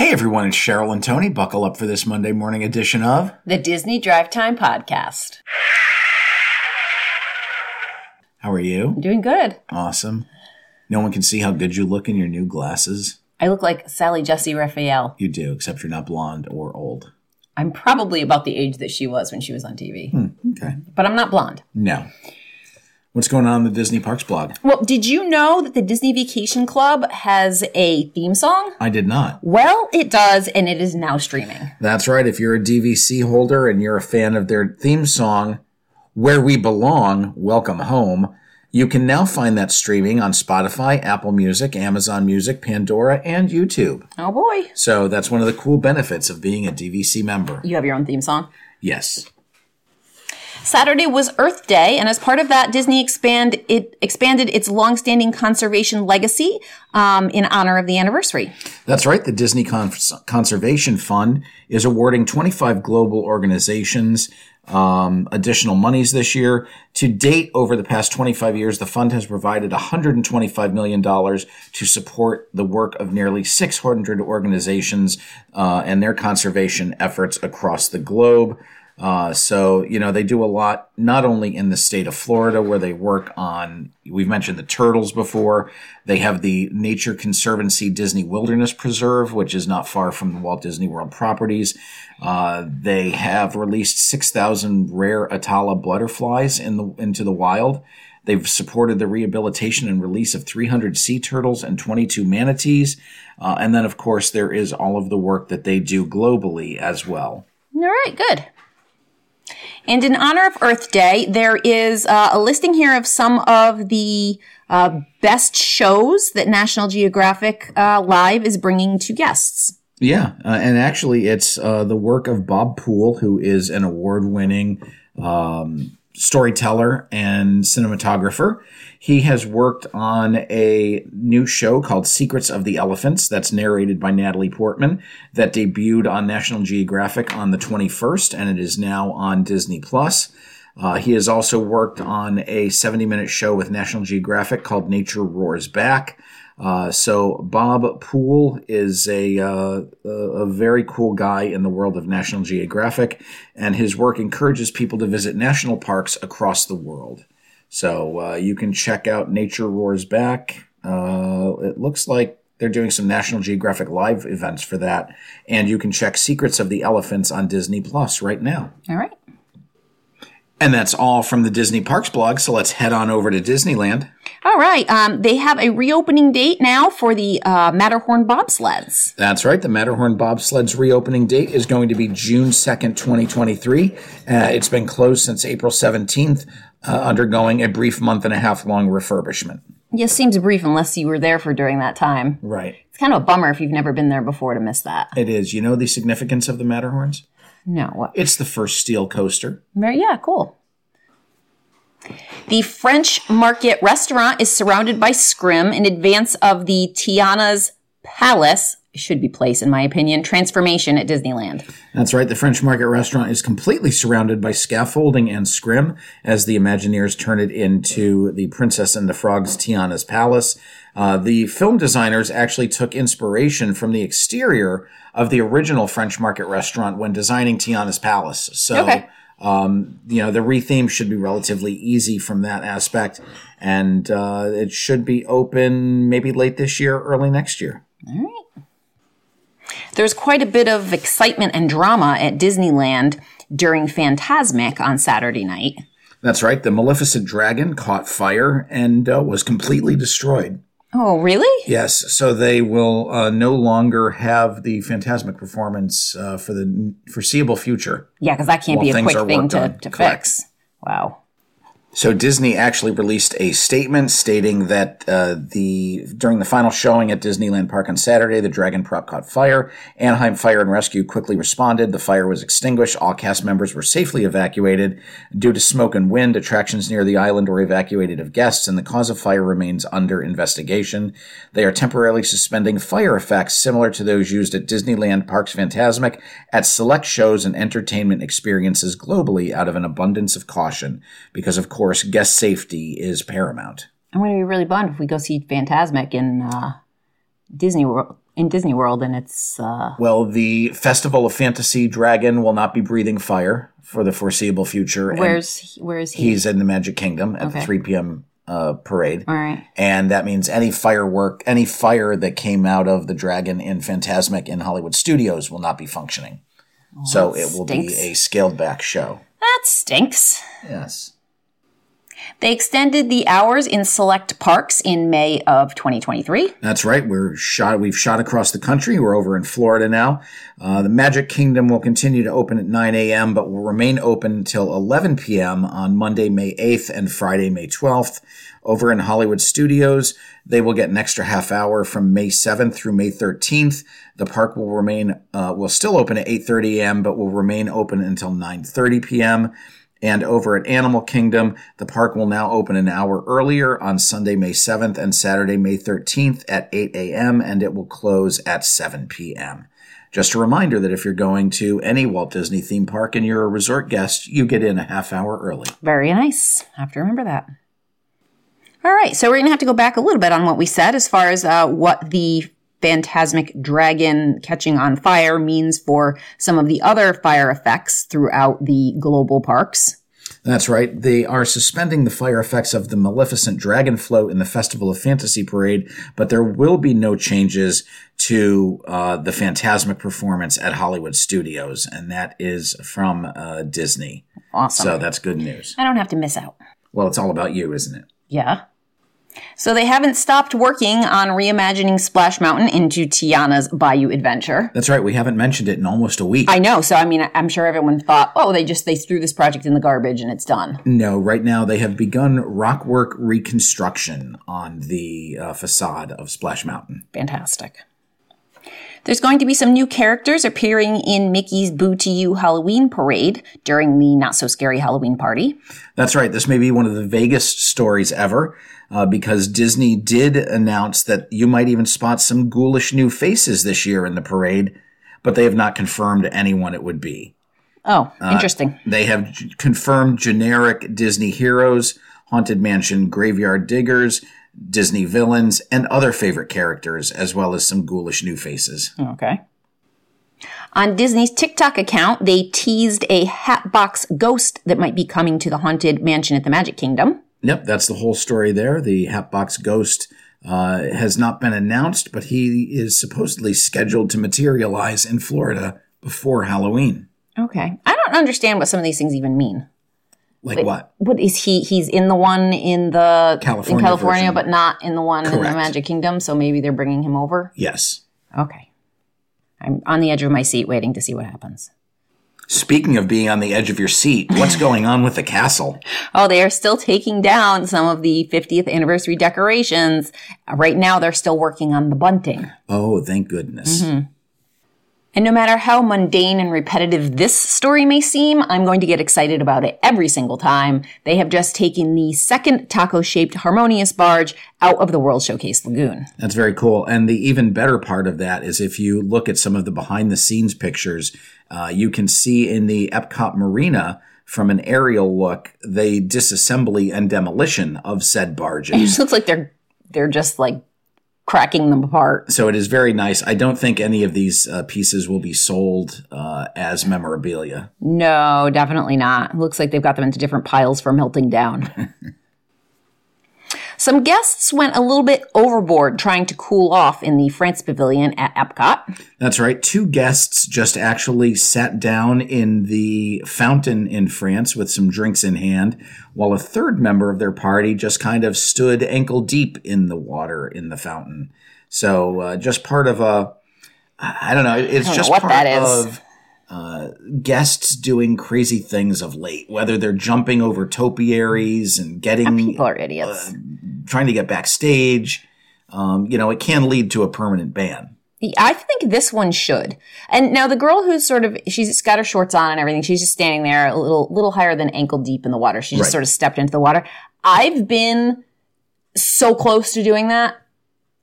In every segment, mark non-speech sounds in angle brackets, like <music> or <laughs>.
Hey everyone, it's Cheryl and Tony. Buckle up for this Monday morning edition of the Disney Drive Time Podcast. How are you? I'm doing good. Awesome. No one can see how good you look in your new glasses. I look like Sally Jessy Raphael. You do, except you're not blonde or old. I'm probably about the age that she was when she was on TV. Hmm, okay. But I'm not blonde. No. What's going on in the Disney Parks blog? Well, did you know that the Disney Vacation Club has a theme song? I did not. Well, it does, and it is now streaming. That's right. If you're a DVC holder and you're a fan of their theme song, Where We Belong, Welcome Home, you can now find that streaming on Spotify, Apple Music, Amazon Music, Pandora, and YouTube. Oh boy. So that's one of the cool benefits of being a DVC member. You have your own theme song? Yes. Saturday was Earth Day, and as part of that, Disney expand it expanded its longstanding conservation legacy um, in honor of the anniversary. That's right. The Disney Con- Conservation Fund is awarding 25 global organizations um, additional monies this year. To date, over the past 25 years, the fund has provided $125 million to support the work of nearly 600 organizations uh, and their conservation efforts across the globe. Uh, so, you know, they do a lot, not only in the state of Florida where they work on, we've mentioned the turtles before. They have the Nature Conservancy Disney Wilderness Preserve, which is not far from the Walt Disney World properties. Uh, they have released 6,000 rare Atala butterflies in the, into the wild. They've supported the rehabilitation and release of 300 sea turtles and 22 manatees. Uh, and then, of course, there is all of the work that they do globally as well. All right, good. And in honor of Earth Day, there is uh, a listing here of some of the uh, best shows that National Geographic uh, Live is bringing to guests. Yeah, uh, and actually, it's uh, the work of Bob Poole, who is an award winning um, storyteller and cinematographer. He has worked on a new show called Secrets of the Elephants that's narrated by Natalie Portman that debuted on National Geographic on the 21st and it is now on Disney Plus. Uh, he has also worked on a 70 minute show with National Geographic called Nature Roars Back. Uh, so Bob Poole is a, uh, a very cool guy in the world of National Geographic, and his work encourages people to visit national parks across the world. So uh, you can check out Nature Roars Back. Uh, it looks like they're doing some National Geographic live events for that, and you can check Secrets of the Elephants on Disney Plus right now. All right. And that's all from the Disney Parks blog. So let's head on over to Disneyland. All right. Um, they have a reopening date now for the uh, Matterhorn bobsleds. That's right. The Matterhorn bobsleds reopening date is going to be June 2nd, 2023. Uh, it's been closed since April 17th, uh, undergoing a brief month and a half long refurbishment. Yeah, seems brief unless you were there for during that time. Right. It's kind of a bummer if you've never been there before to miss that. It is. You know the significance of the Matterhorns? No. It's the first steel coaster. Very, yeah, cool. The French Market restaurant is surrounded by scrim in advance of the Tiana's Palace, should be placed in my opinion, transformation at Disneyland. That's right. The French Market restaurant is completely surrounded by scaffolding and scrim as the Imagineers turn it into the Princess and the Frog's Tiana's Palace. Uh, the film designers actually took inspiration from the exterior of the original French Market restaurant when designing Tiana's Palace. So, okay. um, you know, the retheme should be relatively easy from that aspect, and uh, it should be open maybe late this year, early next year. All right. There's quite a bit of excitement and drama at Disneyland during Fantasmic on Saturday night. That's right. The Maleficent Dragon caught fire and uh, was completely destroyed. Oh, really? Yes. So they will uh, no longer have the Fantasmic performance uh, for the foreseeable future. Yeah, because that can't be a quick thing to, to fix. Wow. So Disney actually released a statement stating that uh, the during the final showing at Disneyland Park on Saturday, the Dragon prop caught fire. Anaheim Fire and Rescue quickly responded. The fire was extinguished. All cast members were safely evacuated. Due to smoke and wind, attractions near the island were evacuated of guests, and the cause of fire remains under investigation. They are temporarily suspending fire effects similar to those used at Disneyland Parks Fantasmic at select shows and entertainment experiences globally out of an abundance of caution, because of course course, guest safety is paramount. I'm going to be really bummed if we go see Fantasmic in uh, Disney World in Disney World, and it's uh, Well, the Festival of Fantasy Dragon will not be breathing fire for the foreseeable future. where's where's he? he's in the Magic Kingdom at the 3 p.m. Uh, parade. All right. And that means any firework, any fire that came out of the dragon in Fantasmic in Hollywood Studios will not be functioning. so it will stinks. be a scaled back show. That stinks. Yes. They extended the hours in select parks in May of 2023. That's right. We're shot. We've shot across the country. We're over in Florida now. Uh, the Magic Kingdom will continue to open at 9 a.m., but will remain open until 11 p.m. on Monday, May 8th, and Friday, May 12th. Over in Hollywood Studios, they will get an extra half hour from May 7th through May 13th. The park will remain uh, will still open at 8:30 a.m., but will remain open until 9:30 p.m. And over at Animal Kingdom, the park will now open an hour earlier on Sunday, May 7th and Saturday, May 13th at 8 a.m., and it will close at 7 p.m. Just a reminder that if you're going to any Walt Disney theme park and you're a resort guest, you get in a half hour early. Very nice. I have to remember that. All right, so we're going to have to go back a little bit on what we said as far as uh, what the Fantasmic dragon catching on fire means for some of the other fire effects throughout the global parks. That's right. They are suspending the fire effects of the Maleficent Dragon Float in the Festival of Fantasy Parade, but there will be no changes to uh, the Fantasmic performance at Hollywood Studios, and that is from uh, Disney. Awesome. So that's good news. I don't have to miss out. Well, it's all about you, isn't it? Yeah. So they haven't stopped working on reimagining Splash Mountain into Tiana's Bayou Adventure. That's right. We haven't mentioned it in almost a week. I know. So I mean, I'm sure everyone thought, oh, they just they threw this project in the garbage and it's done. no, right now they have begun rockwork reconstruction on the uh, facade of Splash Mountain. Fantastic. There's going to be some new characters appearing in Mickey's Boo to You Halloween parade during the not so scary Halloween party. That's right. This may be one of the vaguest stories ever uh, because Disney did announce that you might even spot some ghoulish new faces this year in the parade, but they have not confirmed anyone it would be. Oh, interesting. They have j- confirmed generic Disney heroes, Haunted Mansion graveyard diggers, Disney villains, and other favorite characters, as well as some ghoulish new faces. Okay. On Disney's TikTok account, they teased a Hatbox ghost that might be coming to the Haunted Mansion at the Magic Kingdom. Yep, that's the whole story there. The Hatbox Ghost uh, has not been announced, but he is supposedly scheduled to materialize in Florida before Halloween. Okay. I don't understand what some of these things even mean. Like what? What is he? He's in the one in the California in California, version. but not in the one in the Magic Kingdom. So maybe they're bringing him over. Yes. Okay. I'm on the edge of my seat waiting to see what happens. Speaking of being on the edge of your seat, what's <laughs> going on with the castle? Oh, they are still taking down some of the 50th anniversary decorations. Right now, they're still working on the bunting. Oh, thank goodness. Mm-hmm. And no matter how mundane and repetitive this story may seem, I'm going to get excited about it every single time. They have just taken the second taco shaped harmonious barge out of the World Showcase Lagoon. That's very cool. And the even better part of that is if you look at some of the behind the scenes pictures, uh, you can see in the Epcot Marina from an aerial look the disassembly and demolition of said It barges. just looks like they're they're just like cracking them apart. so it is very nice. I don't think any of these uh, pieces will be sold uh, as memorabilia. No, definitely not. Looks like they've got them into different piles for melting down. <laughs> Some guests went a little bit overboard trying to cool off in the France Pavilion at Epcot. That's right. Two guests just actually sat down in the fountain in France with some drinks in hand, while a third member of their party just kind of stood ankle deep in the water in the fountain. So uh, just part of a, I don't know, it's don't know just what part that is. of uh, guests doing crazy things of late, whether they're jumping over topiaries and getting People are idiots. Trying to get backstage. Um, you know, it can lead to a permanent ban. I think this one should. And now the girl who's sort of she's got her shorts on and everything. She's just standing there a little little higher than ankle deep in the water. She just Right. sort of stepped into the water. I've been so close to doing that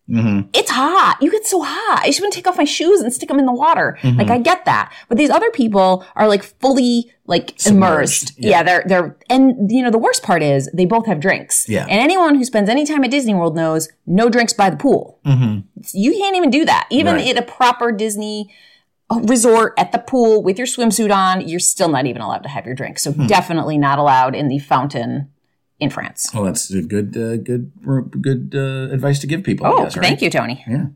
Mm-hmm. It's hot. You get so hot. I just want to take off my shoes and stick them in the water. Mm-hmm. Like I get that, but these other people are like fully like immersed. yeah. Yeah. they're they're and you know the worst part is they both have drinks. Yeah. and anyone who spends any time at Disney World knows no drinks by the pool. Mm-hmm. You can't even do that. Even Right. at a proper Disney uh, resort at the pool with your swimsuit on, you're still not even allowed to have your drink. So hmm. definitely not allowed in the fountain in France. Well, that's a good, uh, good, good uh, advice to give people. I Oh, guess, right? thank you, Tony. Yeah.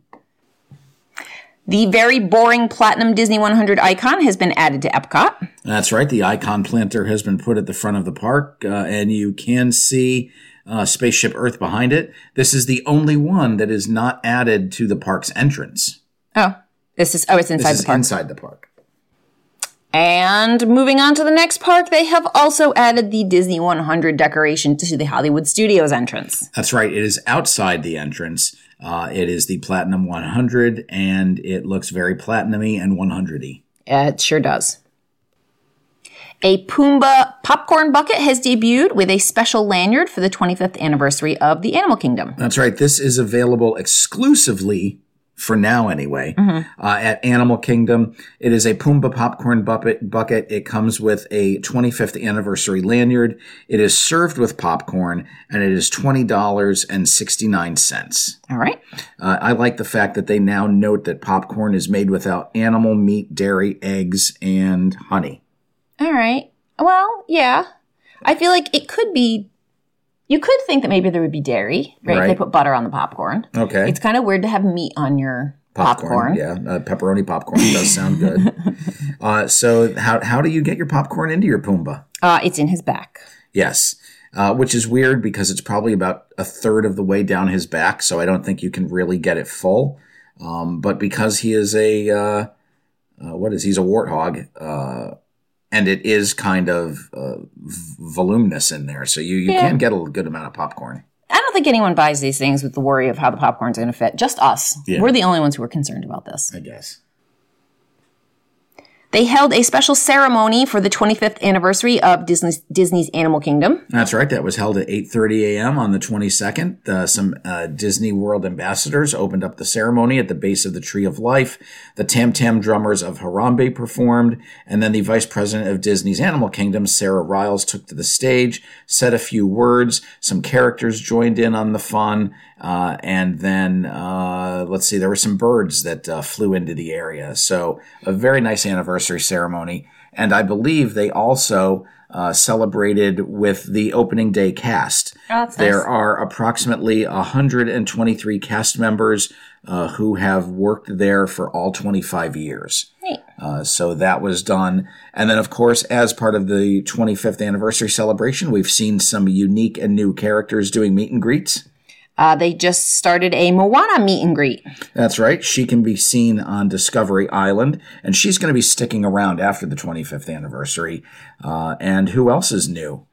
The very boring Platinum Disney 100 icon has been added to Epcot. That's right. The icon planter has been put at the front of the park, uh, and you can see uh, Spaceship Earth behind it. This is the only one that is not added to the park's entrance. Oh, this is oh, it's inside This the park. inside the park. And moving on to the next park, they have also added the Disney 100 decoration to the Hollywood Studios entrance. That's right. It is outside the entrance. Uh, it is the Platinum 100, and it looks very platinumy and 100y. It sure does. A Pumbaa popcorn bucket has debuted with a special lanyard for the 25th anniversary of the Animal Kingdom. That's right. This is available exclusively for now, anyway, uh, at Animal Kingdom. It is a Pumbaa popcorn bucket. Bucket. It comes with a 25th anniversary lanyard. It is served with popcorn, and it is twenty dollars and sixty nine cents. All right. Uh, I like the fact that they now note that popcorn is made without animal meat, dairy, eggs, and honey. All right. Well, yeah. I feel like it could be. You could think that maybe there would be dairy, right? If they put butter on the popcorn. Okay. It's kind of weird to have meat on your popcorn. Yeah, uh, pepperoni popcorn does sound good. <laughs> uh, so, how how do you get your popcorn into your Pumbaa? Uh, it's in his back. Yes, uh, which is weird because it's probably about a third of the way down his back, so I don't think you can really get it full. Um, but because he is a uh, uh, what is he's a warthog, uh, and it is kind of uh, voluminous in there, so you you Yeah. can get a good amount of popcorn. I don't think anyone buys these things with the worry of how the popcorn's going to fit. Just us. Yeah. We're the only ones who are concerned about this. I guess. They held a special ceremony for the 25th anniversary of Disney's, Disney's Animal Kingdom. That's right. That was held at 8:30 a.m. on the 22nd. Uh, some uh, Disney World ambassadors opened up the ceremony at the base of the Tree of Life. The Tam Tam Drummers of Harambe performed, and then the Vice President of Disney's Animal Kingdom, Sarah Riles, took to the stage, said a few words. Some characters joined in on the fun, uh, and then uh, let's see, there were some birds that uh, flew into the area. So a very nice anniversary ceremony, and I believe they also uh, celebrated with the opening day cast. Oh, there nice. are approximately 123 cast members uh, who have worked there for all 25 years. Neat. Uh, so that was done. And then, of course, as part of the 25th anniversary celebration, we've seen some unique and new characters doing meet and greets. Uh, they just started a Moana meet and greet. That's right. She can be seen on Discovery Island, and she's going to be sticking around after the 25th anniversary. Uh, and who else is new?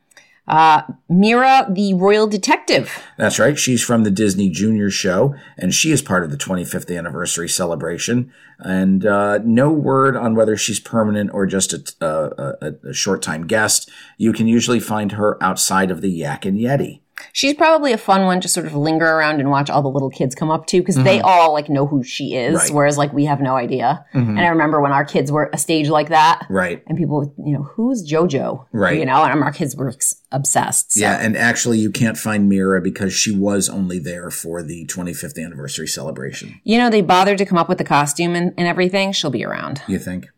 Mira, the royal detective. That's right. She's from the Disney Junior Show, and she is part of the 25th anniversary celebration. And uh, no word on whether she's permanent or just a, a, a, a short time guest. You can usually find her outside of the Yak and Yeti. She's probably a fun one to sort of linger around and watch all the little kids come up to because they mm-hmm. all like know who she is, Right. whereas like we have no idea. Mm-hmm. And I remember when our kids were a stage like that, Right. and people, would, you know, who's JoJo? Right. You know, and our kids were obsessed. So. Yeah, and actually, you can't find Mira because she was only there for the 25th anniversary celebration. You know, they bothered to come up with the costume and, and everything. She'll be around. You think?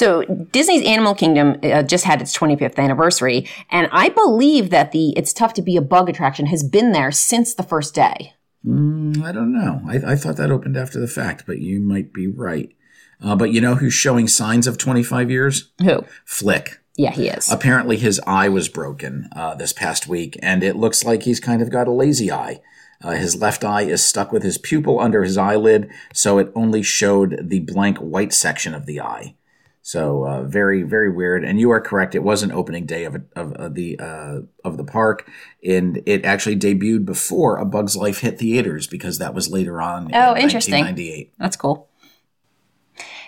So Disney's Animal Kingdom uh, just had its 25th anniversary, and I believe that the "It's Tough to Be a Bug" attraction has been there since the first day. I don't know. I, I thought that opened after the fact, but you might be right. Uh, but you know who's showing signs of 25 years? Who? Flik. Yeah, he is. Apparently, his eye was broken uh, this past week, and it looks like he's kind of got a lazy eye. Uh, his left eye is stuck with his pupil under his eyelid, so it only showed the blank white section of the eye. So uh, very, very weird. And you are correct; it was an opening day of, of, of the uh, of the park, and it actually debuted before A Bug's Life hit theaters because that was later on. Oh, in interesting. 1998. That's cool.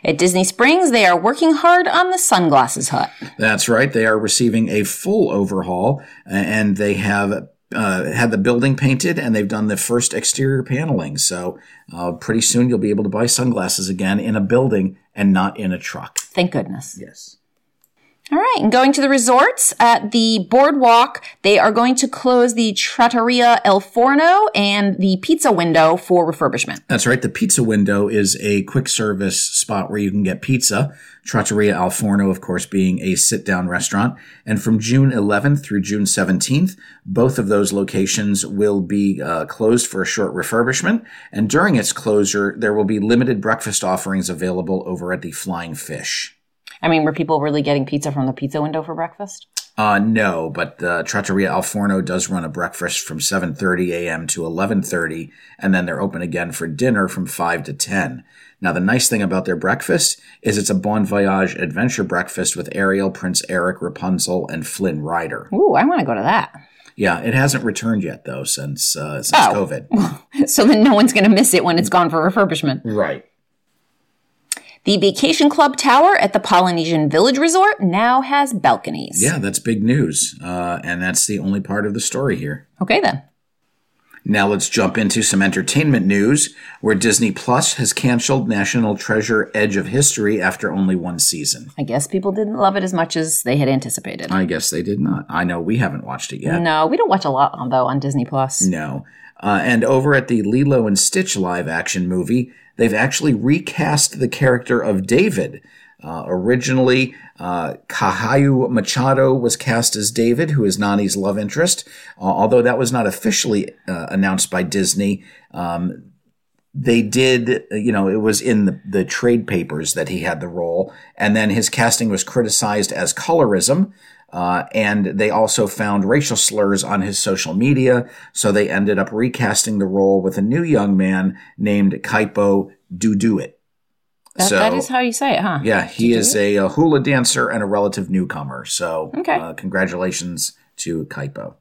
At Disney Springs, they are working hard on the sunglasses hut. That's right. They are receiving a full overhaul, and they have uh, had the building painted and they've done the first exterior paneling. So uh, pretty soon you'll be able to buy sunglasses again in a building and not in a truck. Thank goodness. Yes. All right, and going to the resorts at the boardwalk, they are going to close the Trattoria Al Forno and the pizza window for refurbishment. That's right. The pizza window is a quick service spot where you can get pizza. Trattoria Al Forno, of course, being a sit down restaurant. And from June 11th through June 17th, both of those locations will be uh, closed for a short refurbishment. And during its closure, there will be limited breakfast offerings available over at the Flying Fish. I mean, were people really getting pizza from the pizza window for breakfast? Uh, no, but uh, Trattoria Al Forno does run a breakfast from 7.30 a.m. to 11.30, and then they're open again for dinner from 5 to 10. Now, the nice thing about their breakfast is it's a Bon Voyage adventure breakfast with Ariel, Prince Eric, Rapunzel, and Flynn Rider. Ooh, I want to go to that. Yeah, it hasn't returned yet, though, since, uh, since Oh. COVID. <laughs> So then no one's going to miss it when it's gone for refurbishment. Right. The Vacation Club Tower at the Polynesian Village Resort now has balconies. Yeah, that's big news. Uh, and that's the only part of the story here. Okay, then. Now let's jump into some entertainment news where Disney Plus has canceled National Treasure Edge of History after only one season. I guess people didn't love it as much as they had anticipated. I guess they did not. I know we haven't watched it yet. No, we don't watch a lot on though on Disney Plus. No. Uh, and over at the Lilo and Stitch live action movie, they've actually recast the character of David. Uh, originally, uh, Machado was cast as David, who is Nani's love interest. Uh, although that was not officially uh, announced by Disney, um, they did, you know, it was in the, the trade papers that he had the role. And then his casting was criticized as colorism. Uh, and they also found racial slurs on his social media. So they ended up recasting the role with a new young man named Kaipo Dudoit. That, So- that is how you say it, huh? Yeah, he is a, uh hula dancer and a relative newcomer. So Okay. uh, congratulations to Kaipo.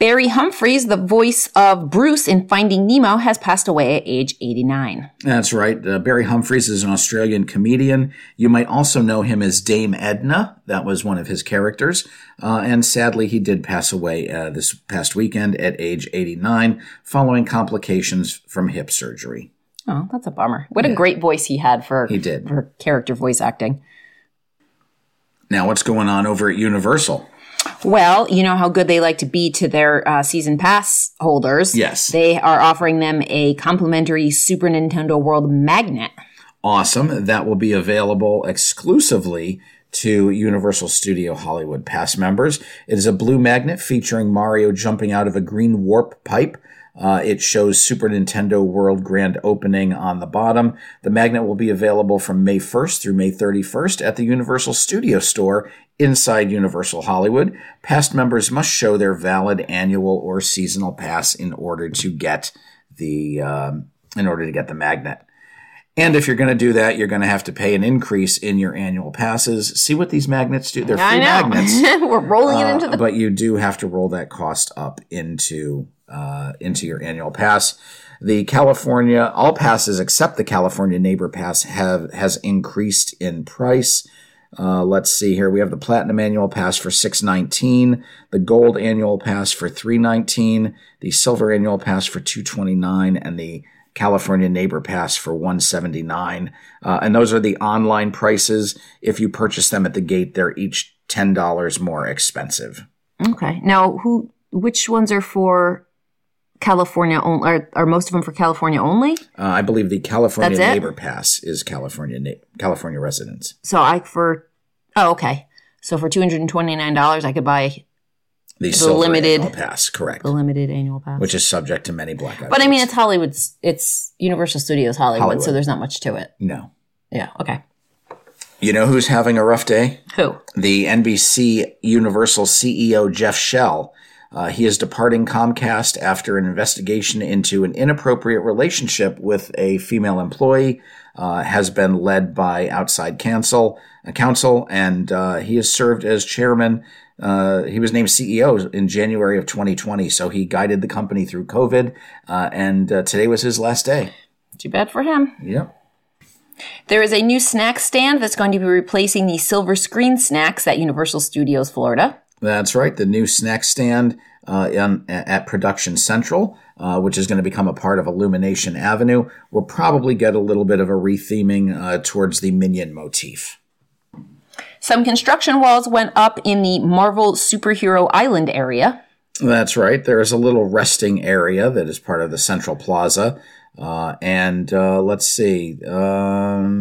Barry Humphries, the voice of Bruce in Finding Nemo, has passed away at age 89. That's right. Uh, Barry Humphries is an Australian comedian. You might also know him as Dame Edna. That was one of his characters. Uh, and sadly, he did pass away uh, this past weekend at age 89 following complications from hip surgery. Oh, that's a bummer. What a great voice he had for, He did. for character voice acting. Now, what's going on over at Universal? Well, you know how good they like to be to their uh, season pass holders. Yes. They are offering them a complimentary Super Nintendo World magnet. Awesome. That will be available exclusively to Universal Studio Hollywood Pass members. It is a blue magnet featuring Mario jumping out of a green warp pipe. Uh, it shows Super Nintendo World Grand Opening on the bottom. The magnet will be available from May 1st through May 31st at the Universal Studio Store inside Universal Hollywood. Past members must show their valid annual or seasonal pass in order to get the um, in order to get the magnet. And if you're going to do that, you're going to have to pay an increase in your annual passes. See what these magnets do? They're free magnets, <laughs> We're rolling it into uh, the. but you do have to roll that cost up into uh, into your annual pass. The California all passes except the California Neighbor Pass have has increased in price. Uh, let's see here. We have the Platinum Annual Pass for six nineteen, the Gold Annual Pass for three nineteen, the Silver Annual Pass for two twenty nine, and the California Neighbor Pass for 179 uh, and those are the online prices if you purchase them at the gate they're each $10 more expensive okay. Now, who? Which ones are for California only? Are, are most of them for California only? uh, i believe the california That's it? neighbor pass is california na- california residents So I for. Oh, okay. So for two hundred and twenty nine dollars, I could buy the, silver limited- annual pass correct the limited annual pass. which is subject to many blackout but I mean, it's Hollywood's. It's Universal Studios Hollywood, Hollywood. so there's not much to it. no Yeah. Okay. you know who's having a rough day Who? the NBC Universal CEO Jeff Shell. Uh, he is departing Comcast after an investigation into an inappropriate relationship with a female employee. Uh, has been led by outside counsel, uh, counsel, and uh, he has served as chairman. Uh, he was named CEO in January of 2020, so he guided the company through COVID, uh, and uh, today was his last day. Too bad for him. Yep. There is a new snack stand that's going to be replacing the silver screen snacks at Universal Studios Florida. That's right. The new snack stand uh, in, at Production Central, uh, which is going to become a part of Illumination Avenue. We'll probably get a little bit of a retheming uh, towards the Minion motif. Some construction walls went up in the Marvel Superhero Island area. That's right. There is a little resting area that is part of the Central Plaza. Uh, and uh, let's see, um,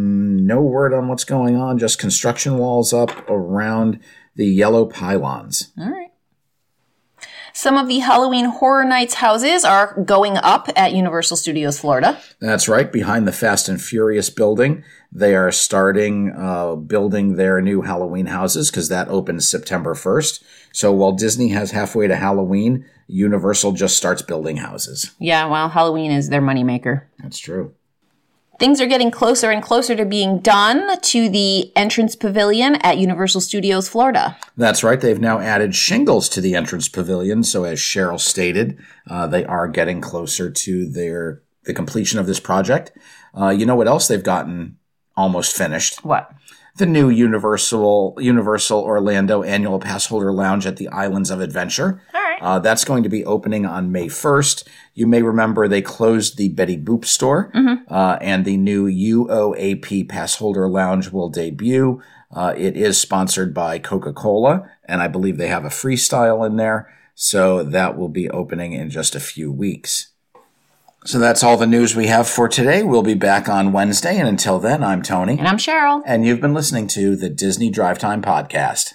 no word on what's going on, just construction walls up around the yellow pylons. All right. Some of the Halloween Horror Nights houses are going up at Universal Studios Florida. That's right, behind the Fast and Furious building. They are starting uh, building their new Halloween houses because that opens September 1st. So while Disney has halfway to Halloween, Universal just starts building houses. Yeah, well, Halloween is their moneymaker. That's true. Things are getting closer and closer to being done to the entrance pavilion at Universal Studios Florida. That's right. They've now added shingles to the entrance pavilion. So, as Cheryl stated, uh, they are getting closer to their the completion of this project. Uh, you know what else they've gotten almost finished? What? The new Universal Universal Orlando Annual Pass Holder Lounge at the Islands of Adventure. All right. Uh, that's going to be opening on May 1st. You may remember they closed the Betty Boop store, uh, and the new UOAP Pass Holder Lounge will debut. Uh, it is sponsored by Coca Cola, and I believe they have a freestyle in there. So that will be opening in just a few weeks. So that's all the news we have for today. We'll be back on Wednesday, and until then, I'm Tony, And I'm Cheryl. and you've been listening to the Disney Drive Time Podcast.